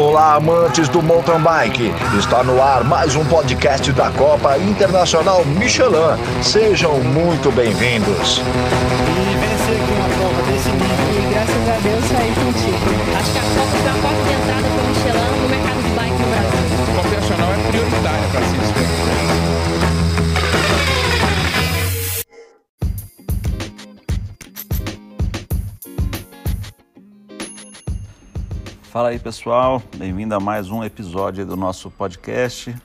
Olá, amantes do mountain bike. Está no ar mais um podcast da Copa Internacional Michelin. Sejam muito bem-vindos. Fala aí pessoal, bem-vindo a mais um episódio do nosso podcast.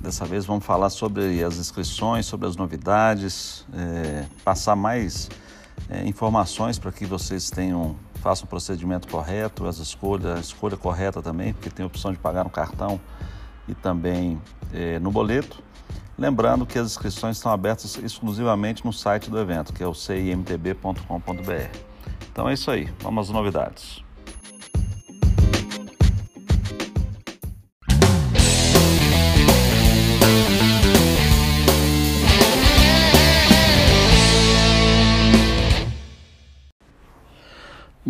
Dessa vez vamos falar sobre as inscrições, sobre as novidades, é, passar mais é, informações para que vocês tenham, façam o procedimento correto, as escolhas, a escolha correta também, porque tem a opção de pagar no cartão e também é, no boleto. Lembrando que as inscrições estão abertas exclusivamente no site do evento, que é o cimtb.com.br. Então é isso aí, vamos às novidades.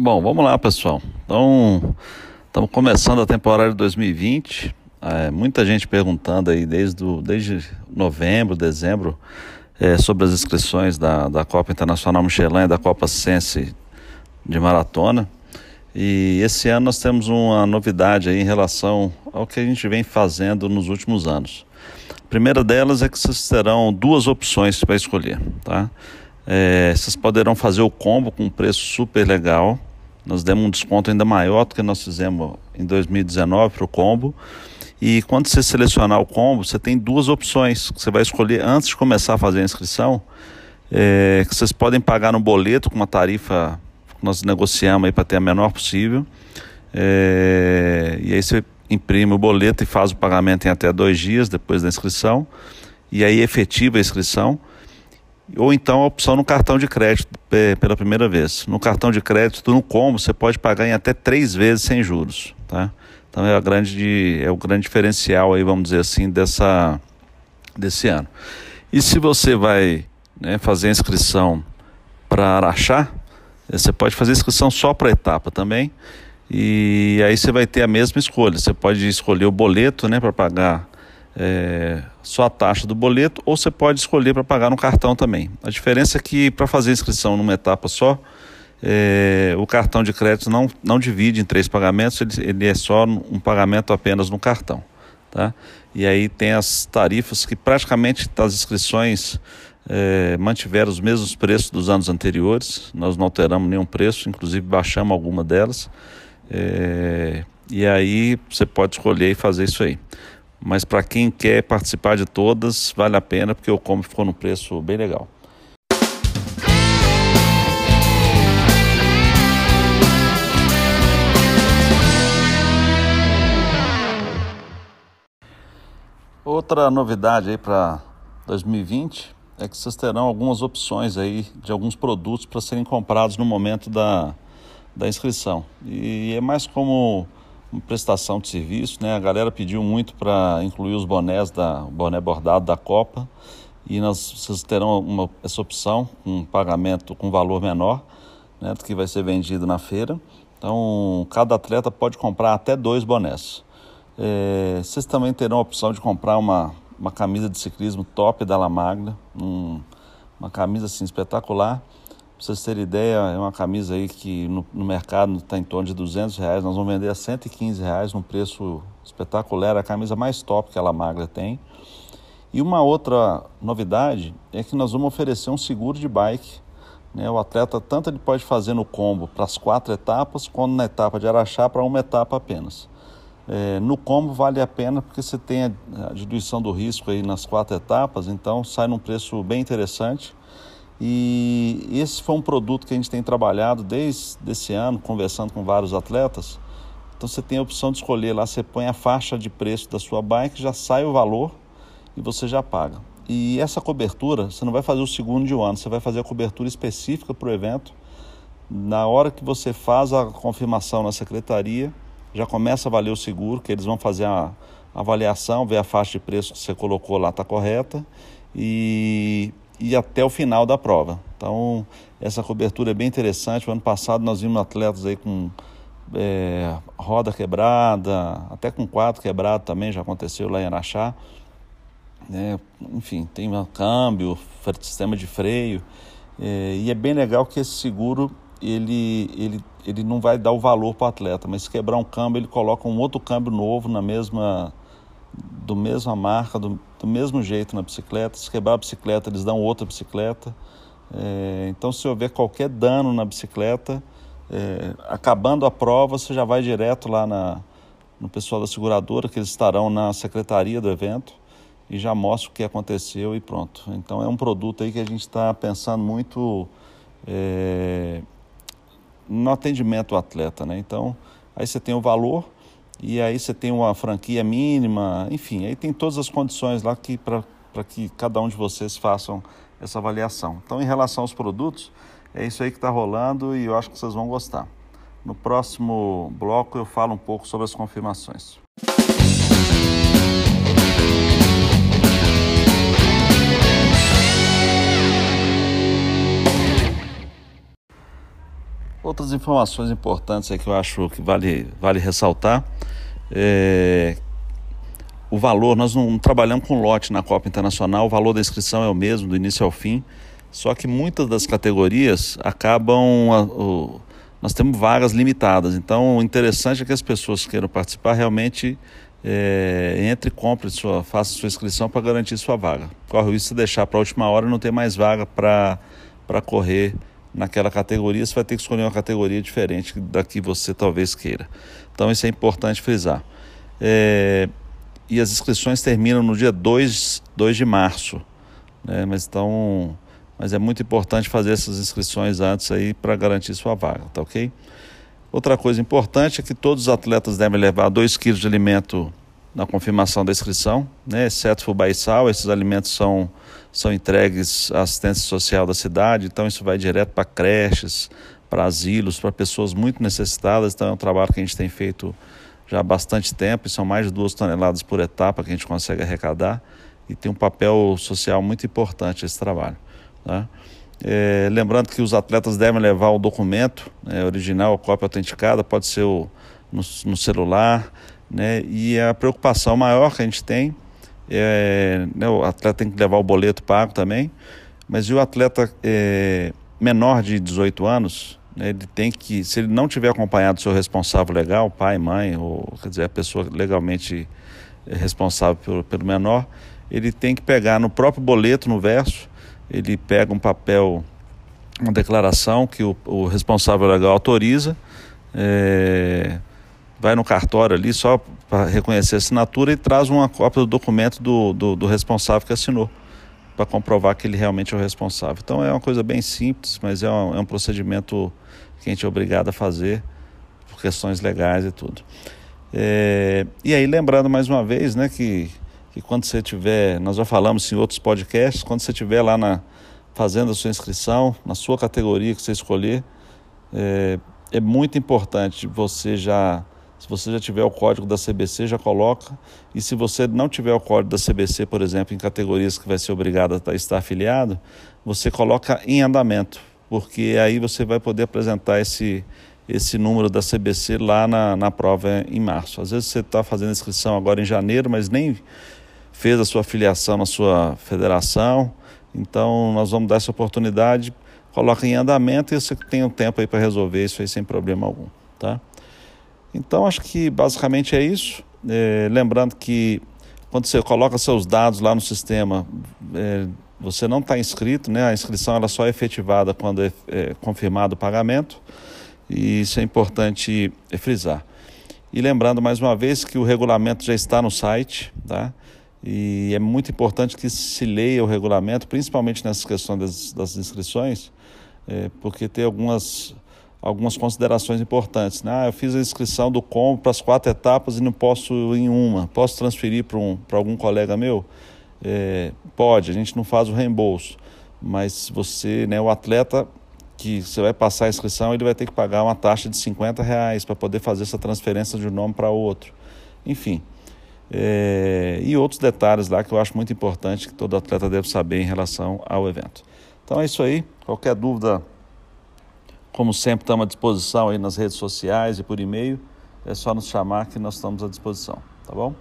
Bom, vamos lá, pessoal. Então, estamos começando a temporada de 2020. É, muita gente perguntando aí desde, do, desde novembro, dezembro, é, sobre as inscrições da, da Copa Internacional Michelin e da Copa Sense de Maratona. E esse ano nós temos uma novidade aí em relação ao que a gente vem fazendo nos últimos anos. A primeira delas é que vocês terão duas opções para escolher, tá? É, vocês poderão fazer o combo com um preço super legal. Nós demos um desconto ainda maior do que nós fizemos em 2019 para o combo. E quando você selecionar o combo, você tem duas opções que você vai escolher antes de começar a fazer a inscrição. É, que vocês podem pagar no boleto com uma tarifa que nós negociamos aí para ter a menor possível. É, e aí você imprime o boleto e faz o pagamento em até dois dias depois da inscrição. E aí efetiva a inscrição ou então a opção no cartão de crédito pela primeira vez. No cartão de crédito, no combo, você pode pagar em até três vezes sem juros, tá? Então é, a grande, é o grande diferencial aí, vamos dizer assim, dessa, desse ano. E se você vai né, fazer inscrição para Araxá, você pode fazer inscrição só para etapa também. E aí você vai ter a mesma escolha. Você pode escolher o boleto né, para pagar é, só a taxa do boleto, ou você pode escolher para pagar no cartão também. A diferença é que para fazer inscrição numa etapa só, é, o cartão de crédito não, não divide em três pagamentos, ele, ele é só um pagamento apenas no cartão. Tá? E aí tem as tarifas que praticamente as inscrições é, mantiveram os mesmos preços dos anos anteriores, nós não alteramos nenhum preço, inclusive baixamos alguma delas. É, e aí você pode escolher e fazer isso aí. Mas para quem quer participar de todas, vale a pena porque o combo ficou num preço bem legal. Outra novidade aí para 2020 é que vocês terão algumas opções aí de alguns produtos para serem comprados no momento da, da inscrição. E é mais como prestação de serviço, né? A galera pediu muito para incluir os bonés da boné bordado da Copa e nós vocês terão uma, essa opção um pagamento com valor menor, né? Do que vai ser vendido na feira. Então cada atleta pode comprar até dois bonés. É, vocês também terão a opção de comprar uma, uma camisa de ciclismo top da La Magna, um, uma camisa assim espetacular. Vocês terem ideia, é uma camisa aí que no, no mercado está em torno de 200 reais. Nós vamos vender a 115 reais num preço espetacular. A camisa mais top que a La Magna tem. E uma outra novidade é que nós vamos oferecer um seguro de bike. Né? O atleta tanto ele pode fazer no combo para as quatro etapas, quanto na etapa de Araxá para uma etapa apenas. É, no combo vale a pena porque você tem a, a diluição do risco aí nas quatro etapas, então sai num preço bem interessante. E esse foi um produto que a gente tem trabalhado desde esse ano, conversando com vários atletas. Então você tem a opção de escolher lá, você põe a faixa de preço da sua bike, já sai o valor e você já paga. E essa cobertura, você não vai fazer o segundo de um ano, você vai fazer a cobertura específica para o evento. Na hora que você faz a confirmação na secretaria, já começa a valer o seguro, que eles vão fazer a avaliação, ver a faixa de preço que você colocou lá está correta e, e até o final da prova. Então, essa cobertura é bem interessante. O ano passado nós vimos atletas aí com é, roda quebrada, até com quadro quebrado também já aconteceu lá em Araxá. Né? Enfim, tem um câmbio, sistema de freio. É, e é bem legal que esse seguro ele, ele, ele não vai dar o valor para o atleta, mas se quebrar um câmbio, ele coloca um outro câmbio novo na mesma do mesma marca, do, do mesmo jeito na bicicleta. Se quebrar a bicicleta, eles dão outra bicicleta. É, então, se houver qualquer dano na bicicleta, é, acabando a prova, você já vai direto lá na, no pessoal da seguradora, que eles estarão na secretaria do evento e já mostra o que aconteceu e pronto. Então é um produto aí que a gente está pensando muito é, no atendimento ao atleta, né? Então aí você tem o valor e aí você tem uma franquia mínima, enfim, aí tem todas as condições lá que para que cada um de vocês façam essa avaliação. Então em relação aos produtos, é isso aí que está rolando e eu acho que vocês vão gostar. No próximo bloco eu falo um pouco sobre as confirmações. Outras informações importantes que eu acho que vale, vale ressaltar. É, o valor, nós não trabalhamos com lote na Copa Internacional, o valor da inscrição é o mesmo, do início ao fim, só que muitas das categorias acabam. A, o, nós temos vagas limitadas, então o interessante é que as pessoas que queiram participar realmente é, entre e compre sua, faça sua inscrição para garantir sua vaga. Corre o risco de deixar para a última hora e não ter mais vaga para correr naquela categoria, você vai ter que escolher uma categoria diferente da que você talvez queira. Então isso é importante frisar. É, e as inscrições terminam no dia 2, 2 de março. Né? Mas, então, mas é muito importante fazer essas inscrições antes aí para garantir sua vaga, tá ok? Outra coisa importante é que todos os atletas devem levar 2 kg de alimento na confirmação da inscrição, né? exceto fubá e esses alimentos são são entregues à assistência social da cidade, então isso vai direto para creches, para asilos, para pessoas muito necessitadas. Então é um trabalho que a gente tem feito já há bastante tempo, e são mais de duas toneladas por etapa que a gente consegue arrecadar, e tem um papel social muito importante esse trabalho. Tá? É, lembrando que os atletas devem levar o documento né, original, a cópia autenticada, pode ser o, no, no celular, né, e a preocupação maior que a gente tem é, né, o atleta tem que levar o boleto pago também, mas e o atleta é, menor de 18 anos, né, ele tem que, se ele não tiver acompanhado o seu responsável legal, pai, mãe, ou quer dizer, a pessoa legalmente responsável pelo, pelo menor, ele tem que pegar no próprio boleto, no verso, ele pega um papel, uma declaração que o, o responsável legal autoriza, é, vai no cartório ali só para reconhecer a assinatura e traz uma cópia do documento do, do, do responsável que assinou, para comprovar que ele realmente é o responsável. Então é uma coisa bem simples, mas é um, é um procedimento que a gente é obrigado a fazer por questões legais e tudo. É, e aí, lembrando mais uma vez, né, que, que quando você tiver, nós já falamos em outros podcasts, quando você estiver lá na, fazendo a sua inscrição, na sua categoria que você escolher, é, é muito importante você já se você já tiver o código da CBC, já coloca. E se você não tiver o código da CBC, por exemplo, em categorias que vai ser obrigado a estar afiliado, você coloca em andamento, porque aí você vai poder apresentar esse, esse número da CBC lá na, na prova em março. Às vezes você está fazendo inscrição agora em janeiro, mas nem fez a sua filiação na sua federação. Então nós vamos dar essa oportunidade, coloca em andamento e você tem um tempo aí para resolver isso aí sem problema algum, tá? Então, acho que basicamente é isso. É, lembrando que quando você coloca seus dados lá no sistema, é, você não está inscrito, né? a inscrição ela só é efetivada quando é, é, confirmado o pagamento, e isso é importante frisar. E lembrando mais uma vez que o regulamento já está no site, tá? E é muito importante que se leia o regulamento, principalmente nessas questões das, das inscrições, é, porque tem algumas algumas considerações importantes. Né? Ah, eu fiz a inscrição do combo para as quatro etapas e não posso ir em uma. Posso transferir para um, algum colega meu? É, pode, a gente não faz o reembolso. Mas você, né, o atleta que você vai passar a inscrição, ele vai ter que pagar uma taxa de 50 reais para poder fazer essa transferência de um nome para outro. Enfim. É, e outros detalhes lá que eu acho muito importante que todo atleta deve saber em relação ao evento. Então é isso aí. Qualquer dúvida Como sempre, estamos à disposição aí nas redes sociais e por e-mail. É só nos chamar que nós estamos à disposição, tá bom?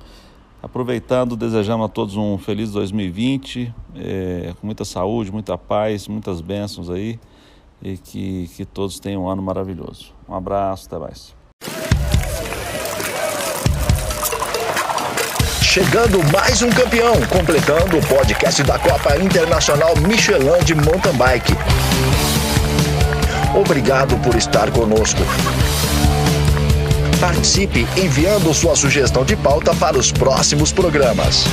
Aproveitando, desejamos a todos um feliz 2020, é, com muita saúde, muita paz, muitas bênçãos aí e que, que todos tenham um ano maravilhoso. Um abraço, até mais. Chegando mais um campeão, completando o podcast da Copa Internacional Michelin de Mountain Bike. Obrigado por estar conosco. Participe enviando sua sugestão de pauta para os próximos programas.